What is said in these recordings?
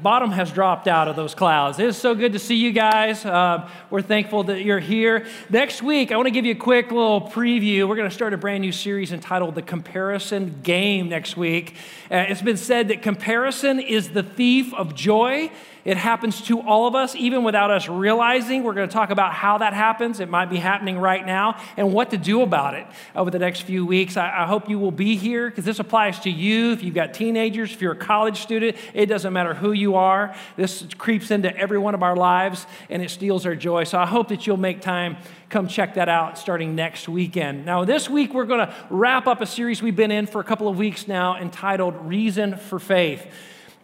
bottom has dropped out of those clouds. It is so good to see you guys. Uh, we're thankful that you're here. Next week, I want to give you a quick little preview. We're going to start a brand new series entitled The Comparison Game next week. Uh, it's been said that comparison is the thief of joy. It happens to all of us, even without us realizing. We're going to talk about how that happens. It might be happening right now and what to do about it over the next few weeks. I, I hope you will be here because this applies to you. If you've got teenagers, if you're a college student, it doesn't matter who you are. This creeps into every one of our lives and it steals our joy. So I hope that you'll make time come check that out starting next weekend. Now, this week, we're going to wrap up a series we've been in for a couple of weeks now entitled Reason for Faith.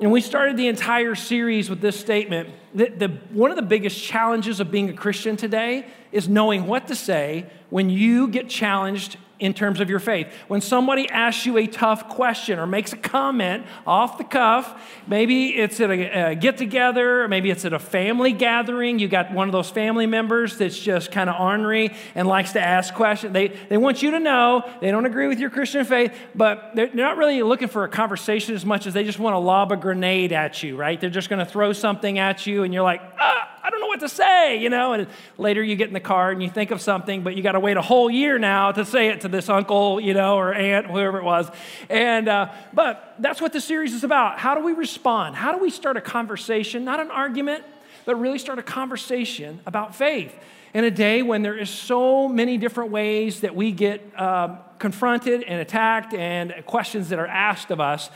And we started the entire series with this statement that the, one of the biggest challenges of being a Christian today is knowing what to say when you get challenged in terms of your faith. When somebody asks you a tough question or makes a comment off the cuff, maybe it's at a, a get together, maybe it's at a family gathering. You got one of those family members that's just kind of ornery and likes to ask questions. They, they want you to know they don't agree with your Christian faith, but they're, they're not really looking for a conversation as much as they just want to lob a grenade at you, right? They're just going to throw something at you, and you're like, ah I don't know what to say, you know. And later you get in the car and you think of something, but you got to wait a whole year now to say it to this uncle, you know, or aunt, whoever it was. And uh, but that's what the series is about. How do we respond? How do we start a conversation, not an argument, but really start a conversation about faith? In a day when there is so many different ways that we get um, confronted and attacked and questions that are asked of us.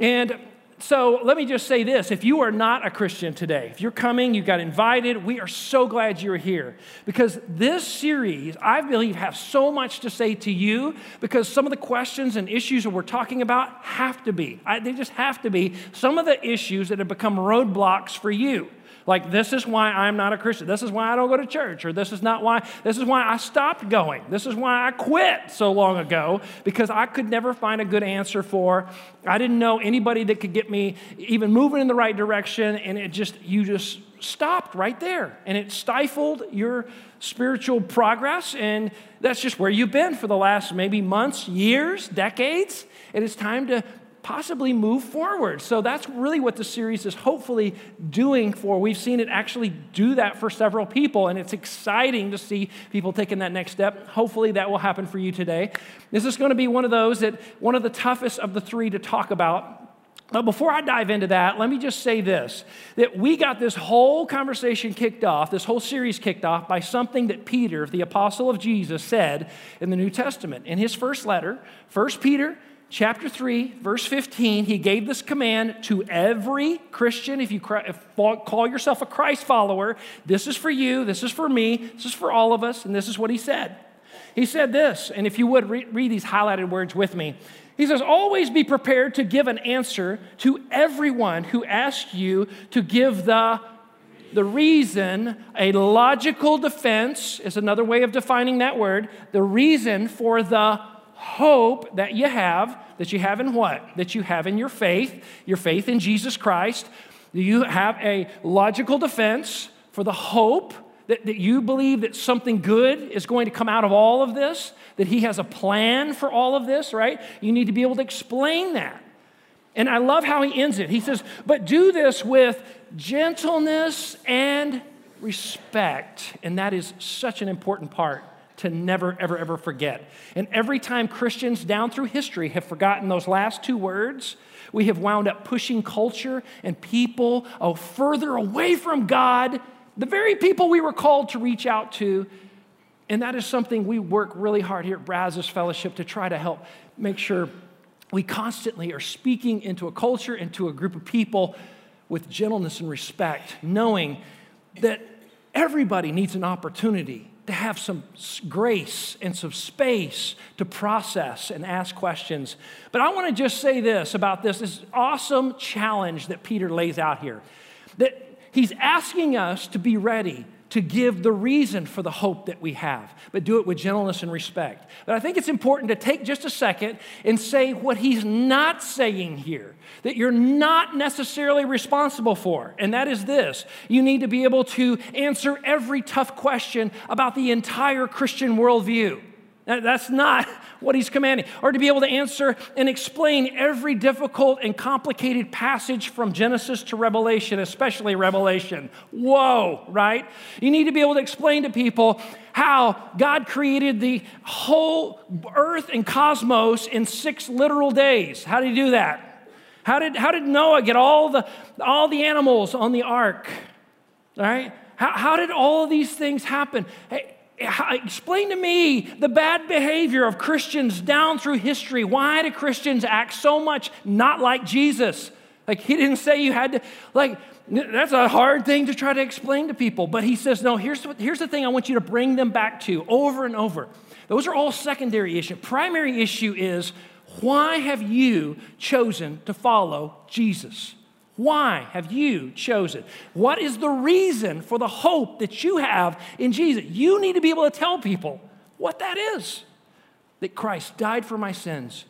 And so let me just say this. If you are not a Christian today, if you're coming, you got invited, we are so glad you're here. Because this series, I believe, has so much to say to you because some of the questions and issues that we're talking about have to be, I, they just have to be some of the issues that have become roadblocks for you. Like, this is why I'm not a Christian. This is why I don't go to church. Or this is not why, this is why I stopped going. This is why I quit so long ago because I could never find a good answer for. I didn't know anybody that could get me even moving in the right direction. And it just, you just stopped right there. And it stifled your spiritual progress. And that's just where you've been for the last maybe months, years, decades. And it's time to possibly move forward. So that's really what the series is hopefully doing for. We've seen it actually do that for several people, and it's exciting to see people taking that next step. Hopefully that will happen for you today. This is going to be one of those that one of the toughest of the three to talk about. But before I dive into that, let me just say this that we got this whole conversation kicked off, this whole series kicked off by something that Peter, the apostle of Jesus, said in the New Testament. In his first letter, 1 Peter chapter 3, verse 15, he gave this command to every Christian. If you call yourself a Christ follower, this is for you, this is for me, this is for all of us, and this is what he said. He said this, and if you would read these highlighted words with me. He says, Always be prepared to give an answer to everyone who asks you to give the the reason, a logical defense is another way of defining that word, the reason for the hope that you have, that you have in what? That you have in your faith, your faith in Jesus Christ. You have a logical defense for the hope that, that you believe that something good is going to come out of all of this, that He has a plan for all of this, right? You need to be able to explain that. And I love how he ends it. He says, But do this with gentleness and respect. And that is such an important part to never, ever, ever forget. And every time Christians down through history have forgotten those last two words, we have wound up pushing culture and people oh, further away from God, the very people we were called to reach out to. And that is something we work really hard here at Brazos Fellowship to try to help make sure we constantly are speaking into a culture, into a group of people with gentleness and respect, knowing that everybody needs an opportunity to have some grace and some space to process and ask questions. But I want to just say this about this this awesome challenge that Peter lays out here. That he's asking us to be ready to give the reason for the hope that we have, but do it with gentleness and respect. But I think it's important to take just a second and say what he's not saying here, that you're not necessarily responsible for. And that is this you need to be able to answer every tough question about the entire Christian worldview. That's not what he's commanding. Or to be able to answer and explain every difficult and complicated passage from Genesis to Revelation, especially Revelation. Whoa, right? You need to be able to explain to people how God created the whole earth and cosmos in six literal days. How did he do that? How did, how did Noah get all the, all the animals on the ark? All right? How, how did all of these things happen? Hey, explain to me the bad behavior of Christians down through history. Why do Christians act so much not like Jesus? Like, he didn't say you had to, like, that's a hard thing to try to explain to people. But he says, no, here's, what, here's the thing I want you to bring them back to over and over. Those are all secondary issue. Primary issue is why have you chosen to follow Jesus? Why have you chosen? What is the reason for the hope that you have in Jesus? You need to be able to tell people what that is that Christ died for my sins,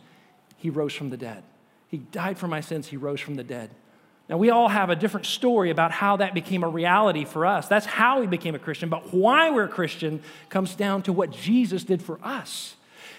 he rose from the dead. He died for my sins, he rose from the dead. Now, we all have a different story about how that became a reality for us. That's how we became a Christian, but why we're a Christian comes down to what Jesus did for us.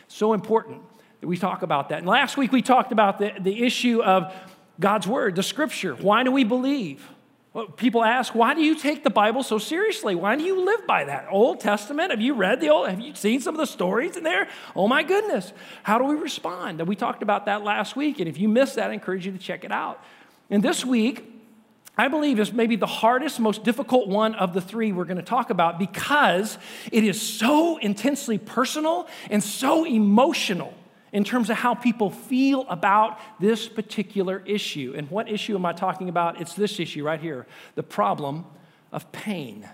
So important that we talk about that. And last week we talked about the, the issue of God's word, the scripture. Why do we believe? Well, people ask, why do you take the Bible so seriously? Why do you live by that? Old Testament? Have you read the Old? Have you seen some of the stories in there? Oh my goodness. How do we respond? We talked about that last week. And if you missed that, I encourage you to check it out. And this week, I believe is maybe the hardest, most difficult one of the three we're going to talk about because it is so intensely personal and so emotional in terms of how people feel about this particular issue. And what issue am I talking about? It's this issue right here the problem of pain.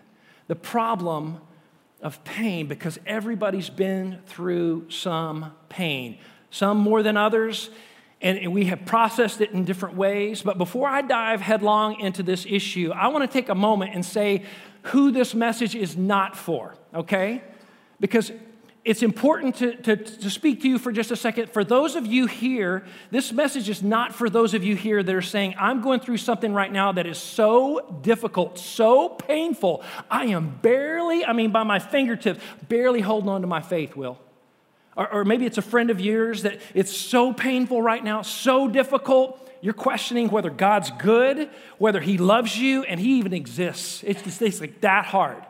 The problem of pain, because everybody's been through some pain, some more than others. And we have processed it in different ways. But before I dive headlong into this issue, I want to take a moment and say who this message is not for, okay? Because it's important to, to, to, speak to you for just a second. For those of you here, this message is not for those of you here that are saying, I'm going through something right now that is so difficult, so painful. I am barely, I mean, by my fingertips, barely holding on to my faith, Will. Or, or maybe it's a friend of yours that it's so painful right now, so difficult. You're questioning whether God's good, whether He loves you, and He even exists. It's it's like that hard.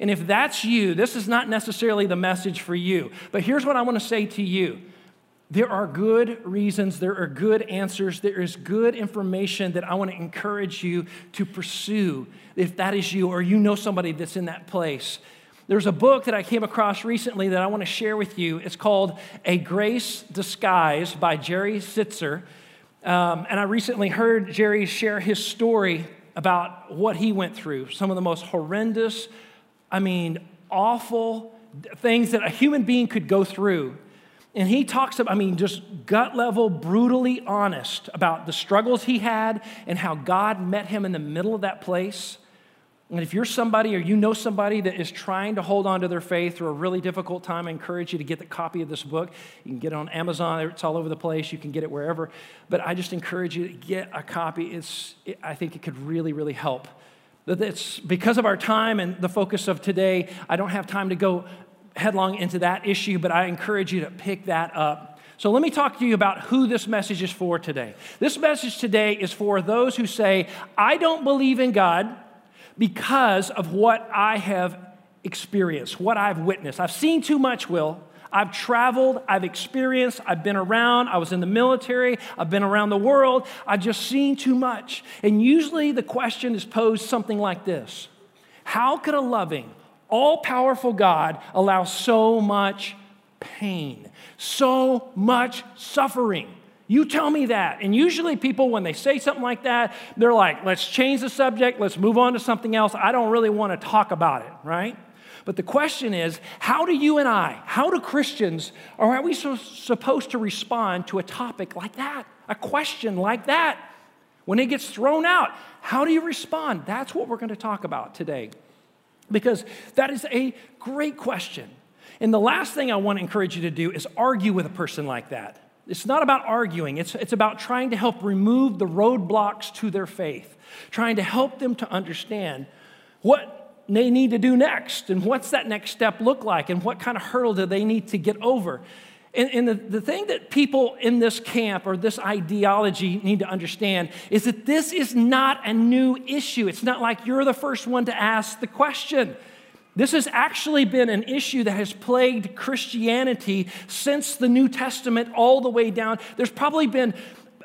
And if that's you, this is not necessarily the message for you. But here's what I want to say to you there are good reasons, there are good answers, there is good information that I want to encourage you to pursue if that is you or you know somebody that's in that place. There's a book that I came across recently that I want to share with you. It's called A Grace Disguised by Jerry Sittser. Um, and I recently heard Jerry share his story about what he went through, some of the most horrendous I mean, awful things that a human being could go through. And he talks about, I mean, just gut level, brutally honest about the struggles he had and how God met him in the middle of that place. And if you're somebody or you know somebody that is trying to hold on to their faith through a really difficult time, I encourage you to get the copy of this book. You can get it on Amazon, it's all over the place. You can get it wherever. But I just encourage you to get a copy. It's, it, I think it could really, really help it's because of our time and the focus of today, I don't have time to go headlong into that issue, but I encourage you to pick that up. So let me talk to you about who this message is for today. This message today is for those who say, I don't believe in God because of what I have experienced, what I've witnessed. I've seen too much, Will. I've traveled, I've experienced, I've been around, I was in the military, I've been around the world, I've just seen too much. And usually the question is posed something like this How could a loving, all powerful God allow so much pain, so much suffering? You tell me that. And usually, people, when they say something like that, they're like, let's change the subject, let's move on to something else. I don't really want to talk about it, right? But the question is how do you and I, how do Christians, or are we so, supposed to respond to a topic like that, a question like that? When it gets thrown out, how do you respond? That's what we're going to talk about today. Because that is a great question. And the last thing I want to encourage you to do is argue with a person like that. It's not about arguing, it's, it's about trying to help remove the roadblocks to their faith, trying to help them to understand what they need to do next and what's that next step look like and what kind of hurdle do they need to get over. And, and the, the thing that people in this camp or this ideology need to understand is that this is not a new issue. It's not like you're the first one to ask the question. This has actually been an issue that has plagued Christianity since the New Testament all the way down. There's probably been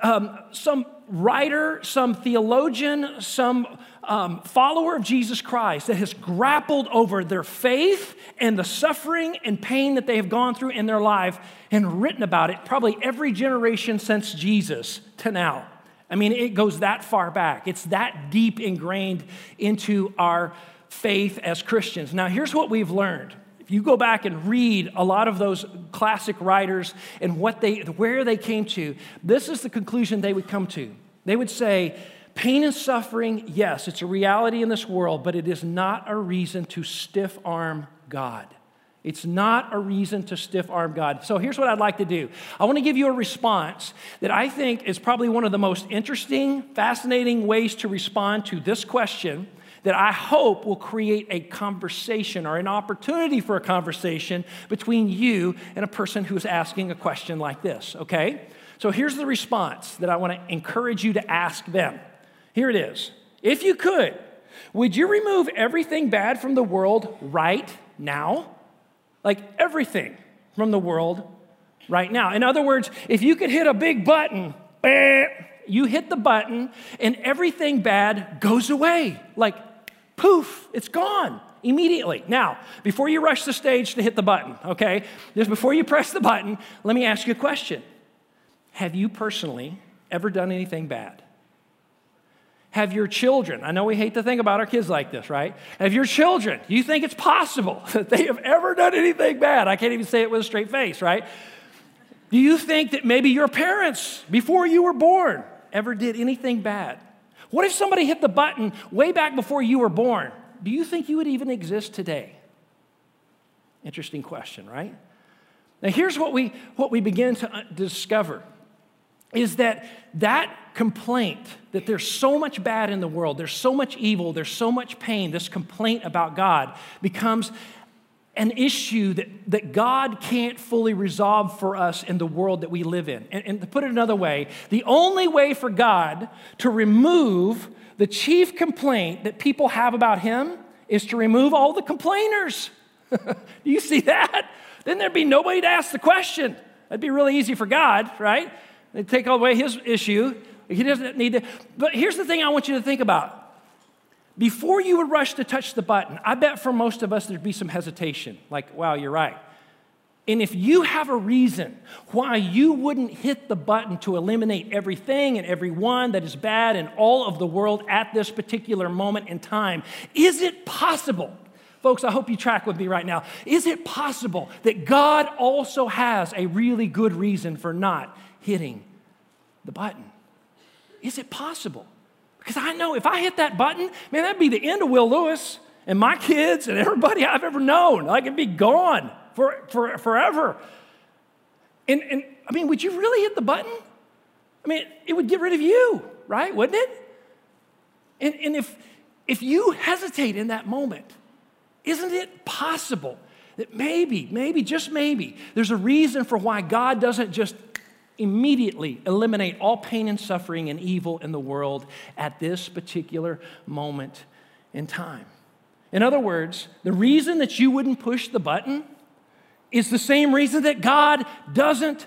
um, some writer, some theologian, some um, follower of Jesus Christ that has grappled over their faith and the suffering and pain that they have gone through in their life and written about it probably every generation since Jesus to now. I mean, it goes that far back. It's that deep ingrained into our faith as Christians. Now, here's what we've learned. If you go back and read a lot of those classic writers and what they, where they came to, this is the conclusion they would come to. They would say, Pain and suffering, yes, it's a reality in this world, but it is not a reason to stiff arm God. It's not a reason to stiff arm God. So here's what I'd like to do I want to give you a response that I think is probably one of the most interesting, fascinating ways to respond to this question that I hope will create a conversation or an opportunity for a conversation between you and a person who's asking a question like this, okay? So here's the response that I want to encourage you to ask them. Here it is. If you could, would you remove everything bad from the world right now? Like everything from the world right now. In other words, if you could hit a big button, eh, you hit the button and everything bad goes away. Like poof, it's gone immediately. Now, before you rush the stage to hit the button, okay, just before you press the button, let me ask you a question. Have you personally ever done anything bad? Have your children, I know we hate to think about our kids like this, right? Have your children, you think it's possible that they have ever done anything bad? I can't even say it with a straight face, right? Do you think that maybe your parents, before you were born, ever did anything bad? What if somebody hit the button way back before you were born? Do you think you would even exist today? Interesting question, right? Now, here's what we, what we begin to uh, discover is that that complaint that there's so much bad in the world, there's so much evil, there's so much pain, this complaint about God becomes an issue that, that God can't fully resolve for us in the world that we live in. And, and to put it another way, the only way for God to remove the chief complaint that people have about Him is to remove all the complainers. Do you see that? Then there'd be nobody to ask the question. That'd be really easy for God, right? They take away his issue. He doesn't need to. But here's the thing I want you to think about. Before you would rush to touch the button, I bet for most of us there'd be some hesitation. Like, wow, you're right. And if you have a reason why you wouldn't hit the button to eliminate everything and everyone that is bad in all of the world at this particular moment in time, is it possible? Folks, I hope you track with me right now. Is it possible that God also has a really good reason for not hitting the button. Is it possible? Because I know if I hit that button, man, that'd be the end of Will Lewis and my kids and everybody I've ever known. I could be gone for, for, forever. And, and I mean, would you really hit the button? I mean, it would get rid of you, right? Wouldn't it? And, and if, if you hesitate in that moment, isn't it possible that maybe, maybe, just maybe, there's a reason for why God doesn't just immediately eliminate all pain and suffering and evil in the world at this particular moment in time. In other words, the reason that you wouldn't push the button is the same reason that God doesn't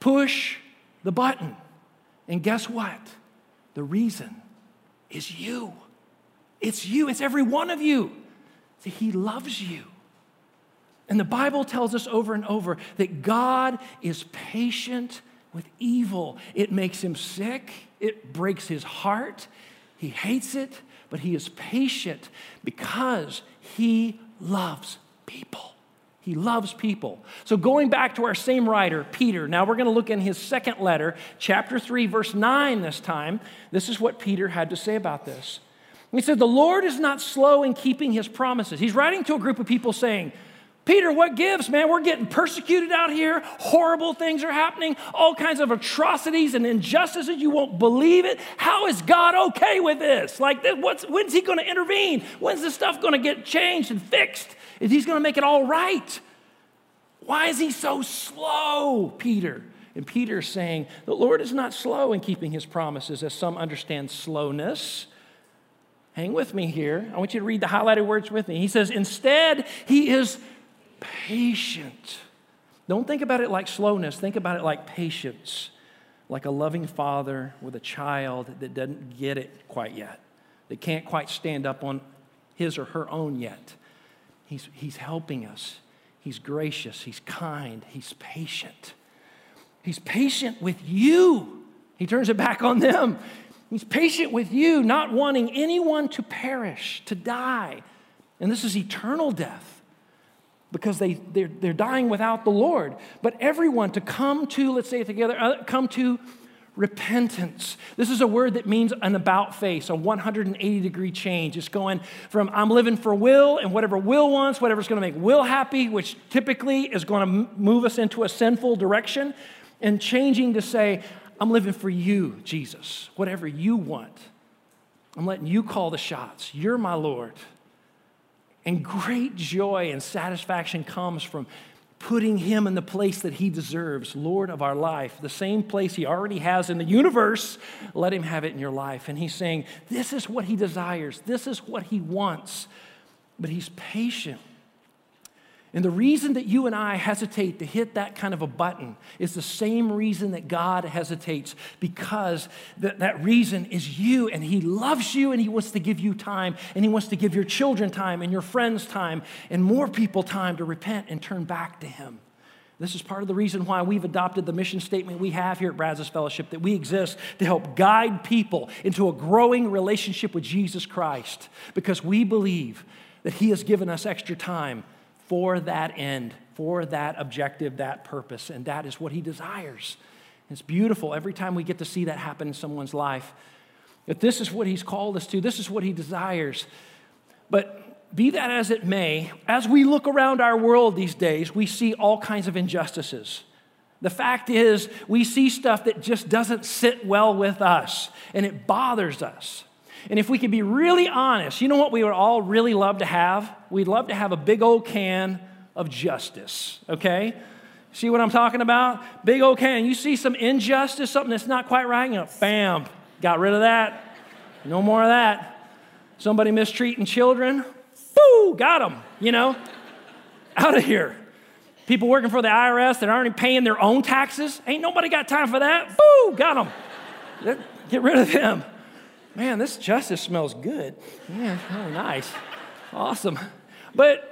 push the button. And guess what? The reason is you. It's you, it's every one of you. See, He loves you. And the Bible tells us over and over that God is patient with evil. It makes him sick, it breaks his heart. He hates it, but he is patient because he loves people. He loves people. So, going back to our same writer, Peter, now we're going to look in his second letter, chapter 3, verse 9 this time. This is what Peter had to say about this. He said, The Lord is not slow in keeping his promises. He's writing to a group of people saying, Peter, what gives, man? We're getting persecuted out here. Horrible things are happening. All kinds of atrocities and injustices. You won't believe it. How is God okay with this? Like, what's, when's He going to intervene? When's this stuff going to get changed and fixed? Is He going to make it all right? Why is He so slow, Peter? And Peter's saying, The Lord is not slow in keeping His promises, as some understand slowness. Hang with me here. I want you to read the highlighted words with me. He says, Instead, He is patient. Don't think about it like slowness, think about it like patience, like a loving father with a child that doesn't get it quite yet, that can't quite stand up on his or her own yet. He's, he's helping us. He's gracious. He's kind. He's patient. He's patient with you. He turns it back on them. He's patient with you, not wanting anyone to perish, to die. And this is eternal death because they, they're, they're dying without the Lord. But everyone to come to, let's say it together, uh, come to repentance. This is a word that means an about face, a 180 degree change. It's going from I'm living for will and whatever will wants, whatever's going to make will happy, which typically is going to move us into a sinful direction, and changing to say, I'm living for you, Jesus, whatever you want. I'm letting you call the shots. You're my Lord. And great joy and satisfaction comes from putting him in the place that he deserves, Lord of our life, the same place he already has in the universe. Let him have it in your life. And he's saying, This is what he desires, this is what he wants. But he's patient and the reason that you and I hesitate to hit that kind of a button is the same reason that God hesitates, because that, that reason is you, and He loves you, and He wants to give you time, and He wants to give your children time, and your friends time, and more people time to repent and turn back to Him. This is part of the reason why we've adopted the mission statement we have here at Brazos Fellowship that we exist to help guide people into a growing relationship with Jesus Christ, because we believe that He has given us extra time for that end, for that objective, that purpose. And that is what he desires. It's beautiful every time we get to see that happen in someone's life. That this is what he's called us to, this is what he desires. But be that as it may, as we look around our world these days, we see all kinds of injustices. The fact is, we see stuff that just doesn't sit well with us, and it bothers us. And if we could be really honest, you know what we would all really love to have? We'd love to have a big old can of justice, okay? See what I'm talking about? Big old can. You see some injustice, something that's not quite right, you know, bam, got rid of that. No more of that. Somebody mistreating children, boo, got them, you know? Out of here. People working for the IRS that aren't paying their own taxes, ain't nobody got time for that. Boo, got them. Get rid of them. Man, this justice smells good. Yeah, really nice. Awesome. But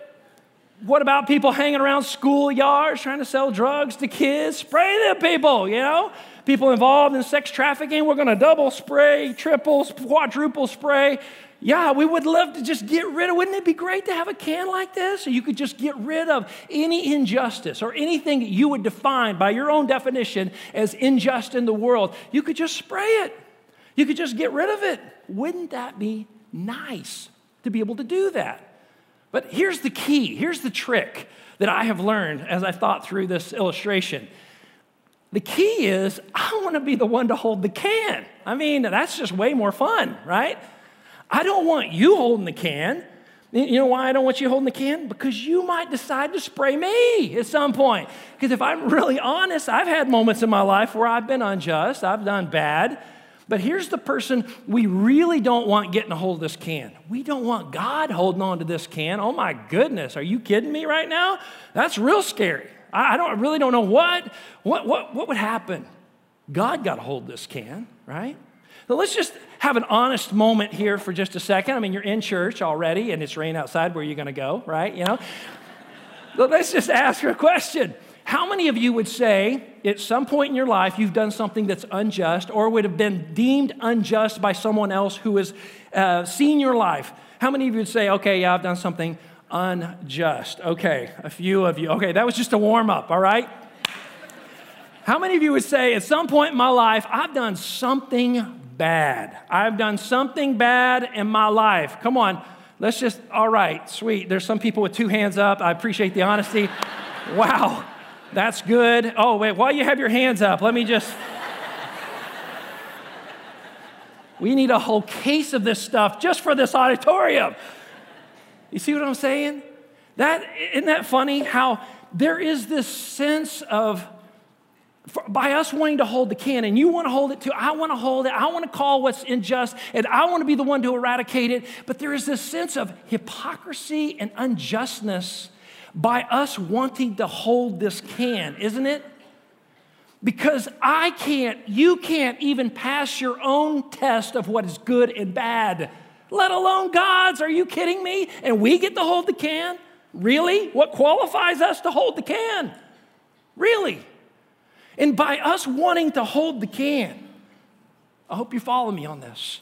what about people hanging around schoolyards trying to sell drugs to kids? Spray them people, you know? People involved in sex trafficking, we're to double spray, triple, quadruple spray. Yeah, we would love to just get rid of. Wouldn't it be great to have a can like this? So you could just get rid of any injustice or anything that you would define by your own definition as unjust in the world. You could just spray it. You could just get rid of it. Wouldn't that be nice to be able to do that? But here's the key here's the trick that I have learned as I thought through this illustration. The key is I want to be the one to hold the can. I mean, that's just way more fun, right? I don't want you holding the can. You know why I don't want you holding the can? Because you might decide to spray me at some point. Because if I'm really honest, I've had moments in my life where I've been unjust, I've done bad, but here's the person we really don't want getting a hold of this can. We don't want God holding on to this can. Oh my goodness, are you kidding me right now? That's real scary. I, don't, I really don't know what, what, what, what would happen. God got a hold of this can, right? Let's just have an honest moment here for just a second. I mean, you're in church already and it's rain outside. Where are you going to go, right? You know? let's just ask a question. How many of you would say at some point in your life you've done something that's unjust or would have been deemed unjust by someone else who has uh, seen your life? How many of you would say, okay, yeah, I've done something unjust. Okay, a few of you. Okay, that was just a warm up, all right? How many of you would say at some point in my life, I've done something bad? I've done something bad in my life. Come on, let's just, all right, sweet. There's some people with two hands up. I appreciate the honesty. wow, that's good. Oh, wait, while you have your hands up, let me just. We need a whole case of this stuff just for this auditorium. You see what I'm saying? That isn't that funny how there is this sense of by us wanting to hold the can and you want to hold it too i want to hold it i want to call what's unjust and i want to be the one to eradicate it but there is this sense of hypocrisy and unjustness by us wanting to hold this can isn't it because I can't, you can't even pass your own test of what is good and bad, let alone God's. Are you kidding me? And we get to hold the can? Really? What qualifies us to hold the can? Really? And by us wanting to hold the can, I hope you follow me on this.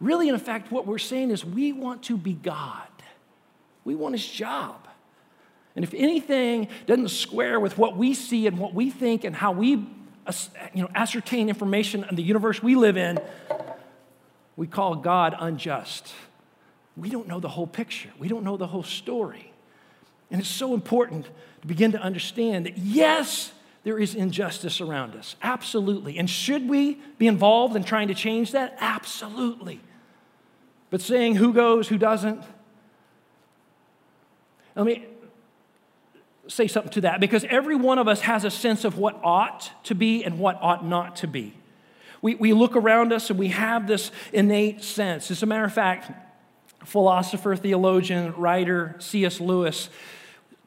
Really, in effect, what we're saying is we want to be God. We want his job. And if anything doesn't square with what we see and what we think and how we you know, ascertain information in the universe we live in, we call God unjust. We don't know the whole picture, we don't know the whole story. And it's so important to begin to understand that, yes, there is injustice around us. Absolutely. And should we be involved in trying to change that? Absolutely. But saying who goes, who doesn't, let me say something to that because every one of us has a sense of what ought to be and what ought not to be. We, we look around us and we have this innate sense. As a matter of fact, philosopher, theologian, writer C.S. Lewis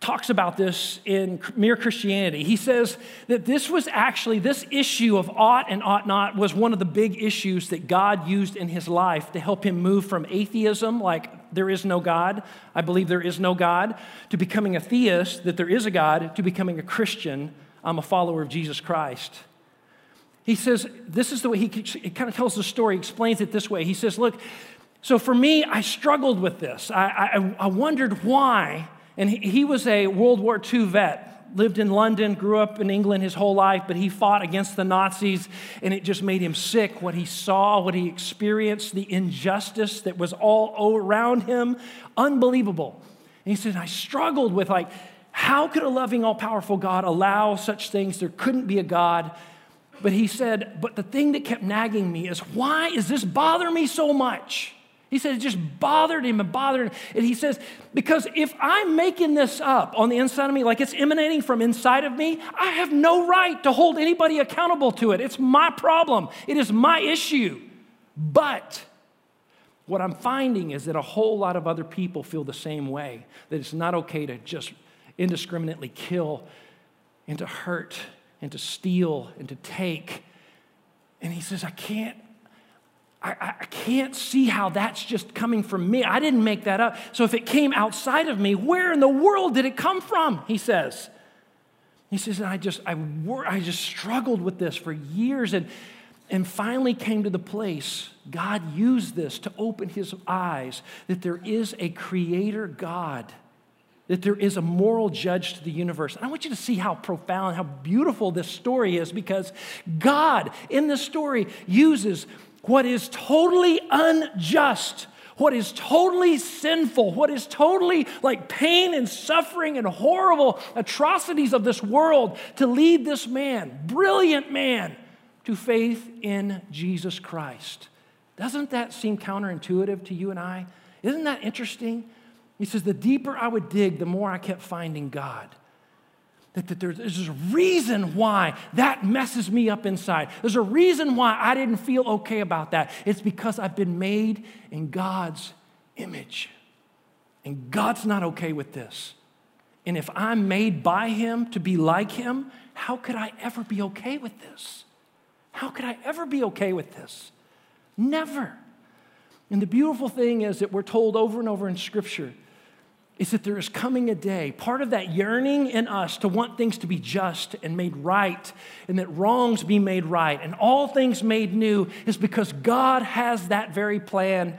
talks about this in Mere Christianity. He says that this was actually, this issue of ought and ought not was one of the big issues that God used in his life to help him move from atheism, like there is no God, I believe there is no God, to becoming a theist, that there is a God, to becoming a Christian, I'm a follower of Jesus Christ. He says, this is the way he, he kind of tells the story, explains it this way. He says, Look, so for me, I struggled with this. I, I, I wondered why and he, was a World War II vet lived in London, grew up in England his whole life, but he fought against the Nazis, and it just made him sick what he saw, what he experienced, the injustice that was all around him. Unbelievable. And he said, I struggled with, like, how could a loving, all powerful God allow such things? There couldn't be a God. But he said, but the thing that kept nagging me is, why is this bother me so much? He said it just bothered him and bothered him. And he says, because if I'm making this up on the inside of me, like it's emanating from inside of me, I have no right to hold anybody accountable to it. It's my problem, it is my issue. But what I'm finding is that a whole lot of other people feel the same way that it's not okay to just indiscriminately kill and to hurt and to steal and to take. And he says, I can't I, I, can't see how that's just coming from me. I didn't make that up. So if it came outside of me, where in the world did it come from? He says. He says, and I just, I, I just struggled with this for years and, and finally came to the place God used this to open his eyes that there is a creator God, that there is a moral judge to the universe. And I want you to see how profound, how beautiful this story is because God in this story uses what is totally unjust, what is totally sinful, what is totally like pain and suffering and horrible atrocities of this world to lead this man, brilliant man, to faith in Jesus Christ. Doesn't that seem counterintuitive to you and I? Isn't that interesting? He says, the deeper I would dig, the more I kept finding God that, that there's a reason why that messes me up inside. There's a reason why I didn't feel okay about that. It's because I've been made in God's image. And God's not okay with this. And if I'm made by Him to be like Him, how could I ever be okay with this? How could I ever be okay with this? Never. And the beautiful thing is that we're told over and over in Scripture is that there is coming a day, part of that yearning in us to want things to be just and made right, and that wrongs be made right, and all things made new, is because God has that very plan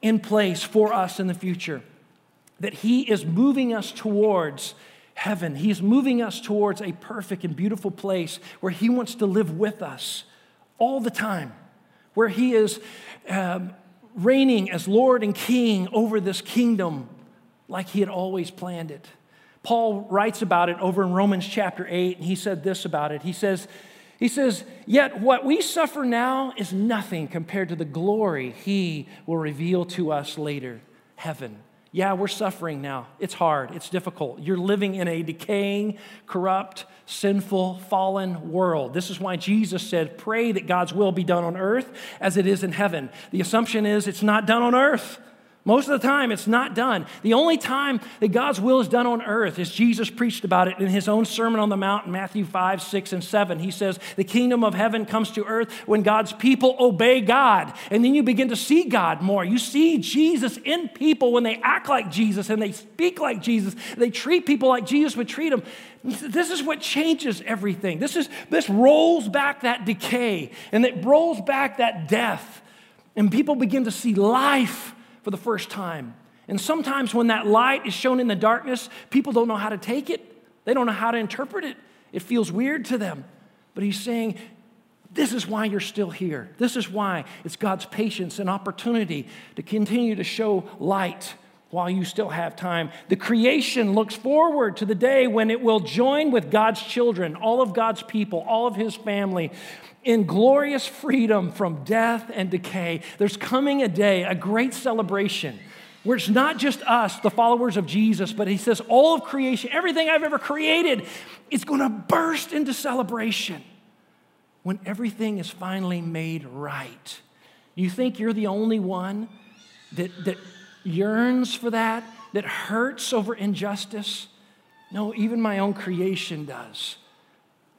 in place for us in the future. that He is moving us towards heaven. He's moving us towards a perfect and beautiful place where He wants to live with us all the time, where He is um, reigning as Lord and King over this kingdom like He had always planned it. Paul writes about it over in Romans chapter 8, and he said this about it. He says, he says, Yet what we suffer now is nothing compared to the glory he will reveal to us later heaven. Yeah, we're suffering now. It's hard, it's difficult. You're living in a decaying, corrupt, sinful, fallen world. This is why Jesus said, Pray that God's will be done on earth as it is in heaven. The assumption is it's not done on earth. Most of the time, it's not done. The only time that God's will is done on earth is Jesus preached about it in his own Sermon on the Mount in Matthew 5, 6, and 7. He says, The kingdom of heaven comes to earth when God's people obey God. And then you begin to see God more. You see Jesus in people when they act like Jesus and they speak like Jesus. They treat people like Jesus would treat them. This is what changes everything. This, is, this rolls back that decay and it rolls back that death. And people begin to see life for the first time. And sometimes when that light is shown in the darkness, people don't know how to take it, they don't know how to interpret it. It feels weird to them. But he's saying, this is why you're still here. This is why it's God's patience and opportunity to continue to show light while you still have time. The creation looks forward to the day when it will join with God's children, all of God's people, all of His family, in glorious freedom from death and decay. There's coming a day, a great celebration, where it's not just us, the followers of Jesus, but he says all of creation, everything I've ever created, is going to burst into celebration when everything is finally made right. You think you're the only one that, that yearns for that, that hurts over injustice? No, even my own creation does.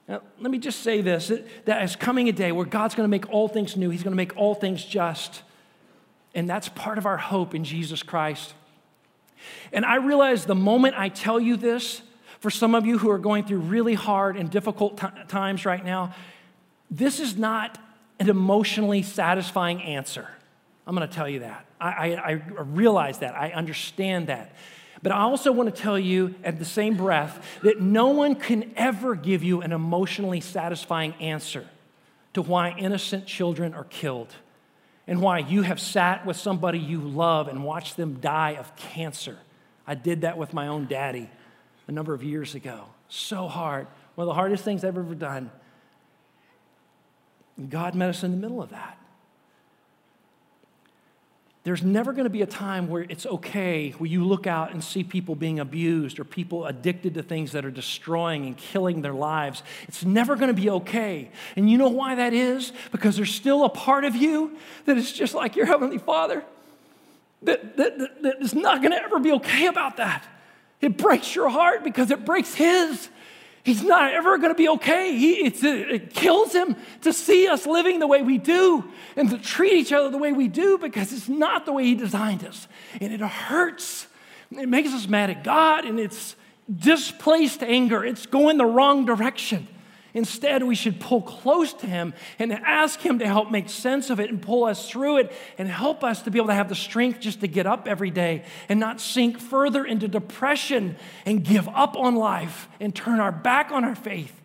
Now, let me just say this that is coming a day where God's going to make all things new, He's going to make all things just. And that's part of our hope in Jesus Christ. And I realize the moment I tell you this, for some of you who are going through really hard and difficult t- times right now, this is not an emotionally satisfying answer. I'm going to tell you that. I, I, I realize that. I understand that. But I also want to tell you at the same breath that no one can ever give you an emotionally satisfying answer to why innocent children are killed and why you have sat with somebody you love and watched them die of cancer. I did that with my own daddy a number of years ago. So hard. One of the hardest things I've ever done. God met us in the middle of that. There's never going to be a time where it's okay where you look out and see people being abused or people addicted to things that are destroying and killing their lives. It's never going to be okay. And you know why that is? Because there's still a part of you that is just like your Heavenly Father that, that, that, that is not going to ever be okay about that. It breaks your heart because it breaks His. He's not ever going to be okay. He, it kills him to see us living the way we do and to treat each other the way we do because it's not the way he designed us. And it hurts. It makes us mad at God and it's displaced anger. It's going the wrong direction. Instead, we should pull close to Him and ask Him to help make sense of it and pull us through it and help us to be able to have the strength just to get up every day and not sink further into depression and give up on life and turn our back on our faith.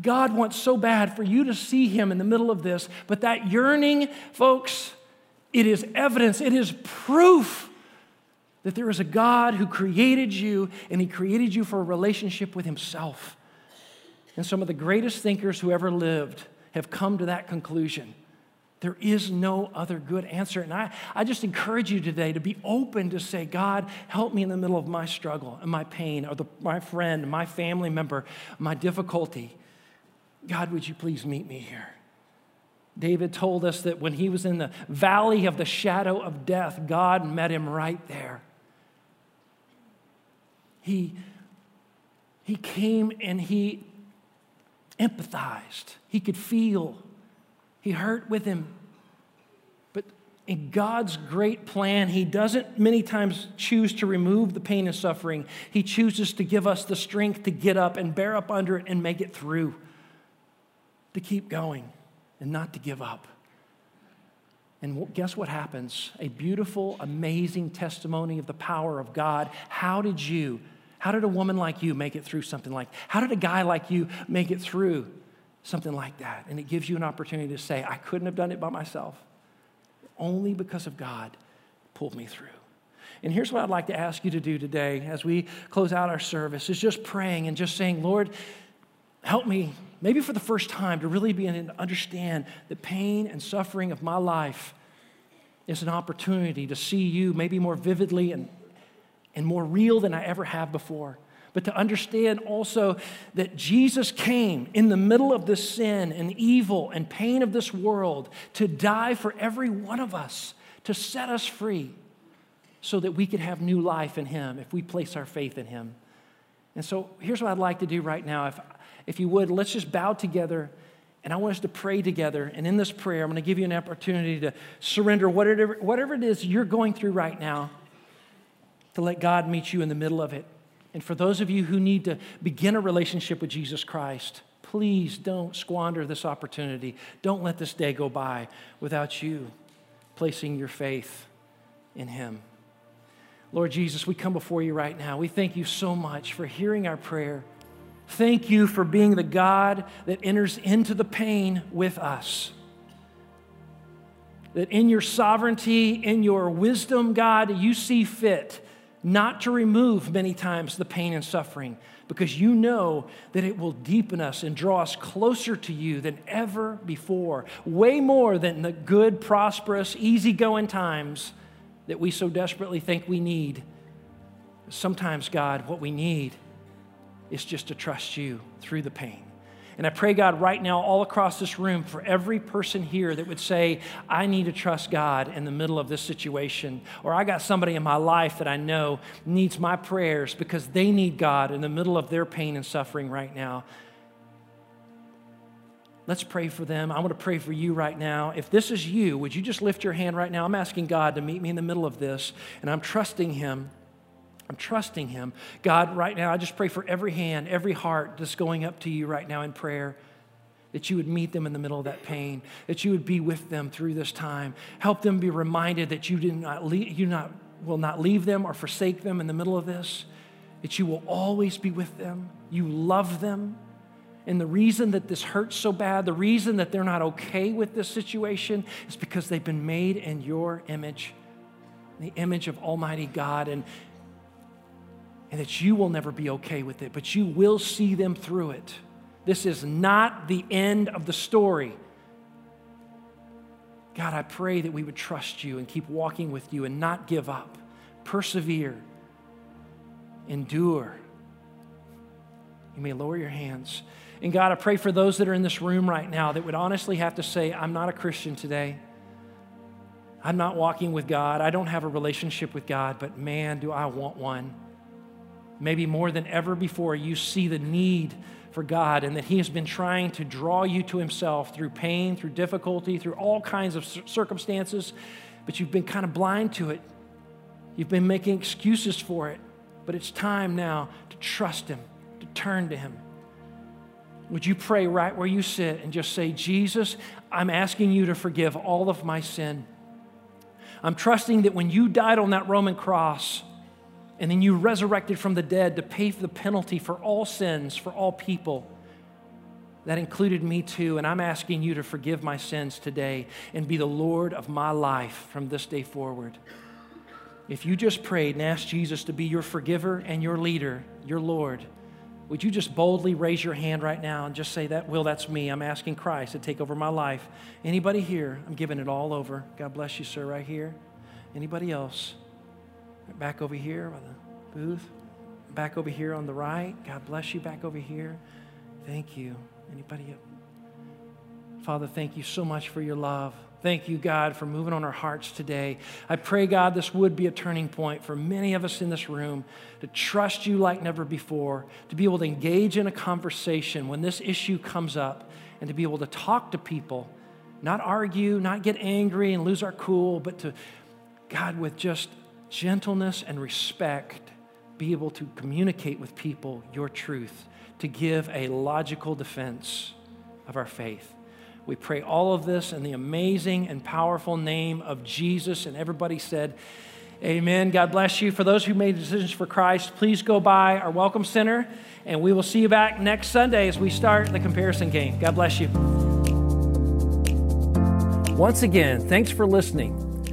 God wants so bad for you to see Him in the middle of this, but that yearning, folks, it is evidence, it is proof that there is a God who created you and He created you for a relationship with Himself. And some of the greatest thinkers who ever lived have come to that conclusion. There is no other good answer. And I, I just encourage you today to be open to say, God, help me in the middle of my struggle and my pain, or the, my friend, my family member, my difficulty. God, would you please meet me here? David told us that when he was in the valley of the shadow of death, God met him right there. He, he came and he empathized, he could feel, he hurt with him. But in God's great plan, He doesn't many times choose to remove the pain and suffering. He chooses to give us the strength to get up and bear up under it and make it through, to keep going and not to give up. And guess what happens? A beautiful, amazing testimony of the power of God. How did you, how did a woman like you make it through something like How did a guy like you make it through something like that? And it gives you an opportunity to say, I couldn't have done it by myself. Only because of God pulled me through. And here's what I'd like to ask you to do today as we close out our service is just praying and just saying, Lord, help me, maybe for the first time, to really be to understand the pain and suffering of my life is an opportunity to see you maybe more vividly and, and more real than I ever have before. But to understand also that Jesus came in the middle of this sin and evil and pain of this world to die for every one of us, to set us free so that we could have new life in Him if we place our faith in Him. And so here's what I'd like to do right now. If, if you would, let's just bow together and I want us to pray together. And in this prayer, I'm going to give you an opportunity to surrender whatever, whatever it is you're going through right now, to let God meet you in the middle of it. And for those of you who need to begin a relationship with Jesus Christ, please don't squander this opportunity. Don't let this day go by without you placing your faith in Him. Lord Jesus, we come before you right now. We thank you so much for hearing our prayer. Thank you for being the God that enters into the pain with us. That in your sovereignty, in your wisdom, God, you see fit not to remove many times the pain and suffering because you know that it will deepen us and draw us closer to you than ever before, way more than the good, prosperous, easygoing times that we so desperately think we need. Sometimes, God, what we need is just to trust you through the pain. And I pray, God, right now, all across this room, for every person here that would say, I need to trust God in the middle of this situation, or I got somebody in my life that I know needs my prayers because they need God in the middle of their pain and suffering right now. Let's pray for them. I want to pray for you right now. If this is you, would you just lift your hand right now? I'm asking God to meet me in the middle of this, and I'm trusting Him. I'm trusting Him. God, right now, I just pray for every hand, every heart that's going up to you right now in prayer that you would meet them in the middle of that pain, that you would be with them through this time. Help them be reminded that you did not leave, you not, will not leave them or forsake them in the middle of this, that you will always be with them. You love them. And the reason that this hurts so bad, the reason that they're not okay with this situation is because they've been made in your image, the image of Almighty God, and, and that you will never be okay with it, but you will see them through it. This is not the end of the story. God, I pray that we would trust you and keep walking with you and not give up, persevere, endure. You may lower your hands. And God, I pray for those that are in this room right now that would honestly have to say, I'm not a Christian today. I'm not walking with God. I don't have a relationship with God, but man, do I want one. Maybe more than ever before, you see the need for God and that He has been trying to draw you to Himself through pain, through difficulty, through all kinds of circumstances, but you've been kind of blind to it. You've been making excuses for it, but it's time now to trust Him, to turn to Him. Would you pray right where you sit and just say, Jesus, I'm asking you to forgive all of my sin. I'm trusting that when you died on that Roman cross and then you resurrected from the dead to pay the penalty for all sins, for all people, that included me too. And I'm asking you to forgive my sins today and be the Lord of my life from this day forward. If you just prayed and asked Jesus to be your forgiver and your leader, your Lord, would you just boldly raise your hand right now and just say that, Will, that's me. I'm asking Christ to take over my life. Anybody here? I'm giving it all over. God bless you, sir, right here. Anybody else? Back over here by the booth. Back over here on the right. God bless you back over here. Thank you. Anybody else? Father, thank you so much for your love. Thank you, God, for moving on our hearts today. I pray, God, this would be a turning point for many of us in this room to trust you like never before, to be able to engage in a conversation when this issue comes up, and to be able to talk to people, not argue, not get angry and lose our cool, but to, God, with just gentleness and respect, be able to communicate with people your truth, to give a logical defense of our faith. We pray all of this in the amazing and powerful name of Jesus. And everybody said, Amen. God bless you. For those who made decisions for Christ, please go by our Welcome Center, and we will see you back next Sunday as we start the comparison game. God bless you. Once again, thanks for listening.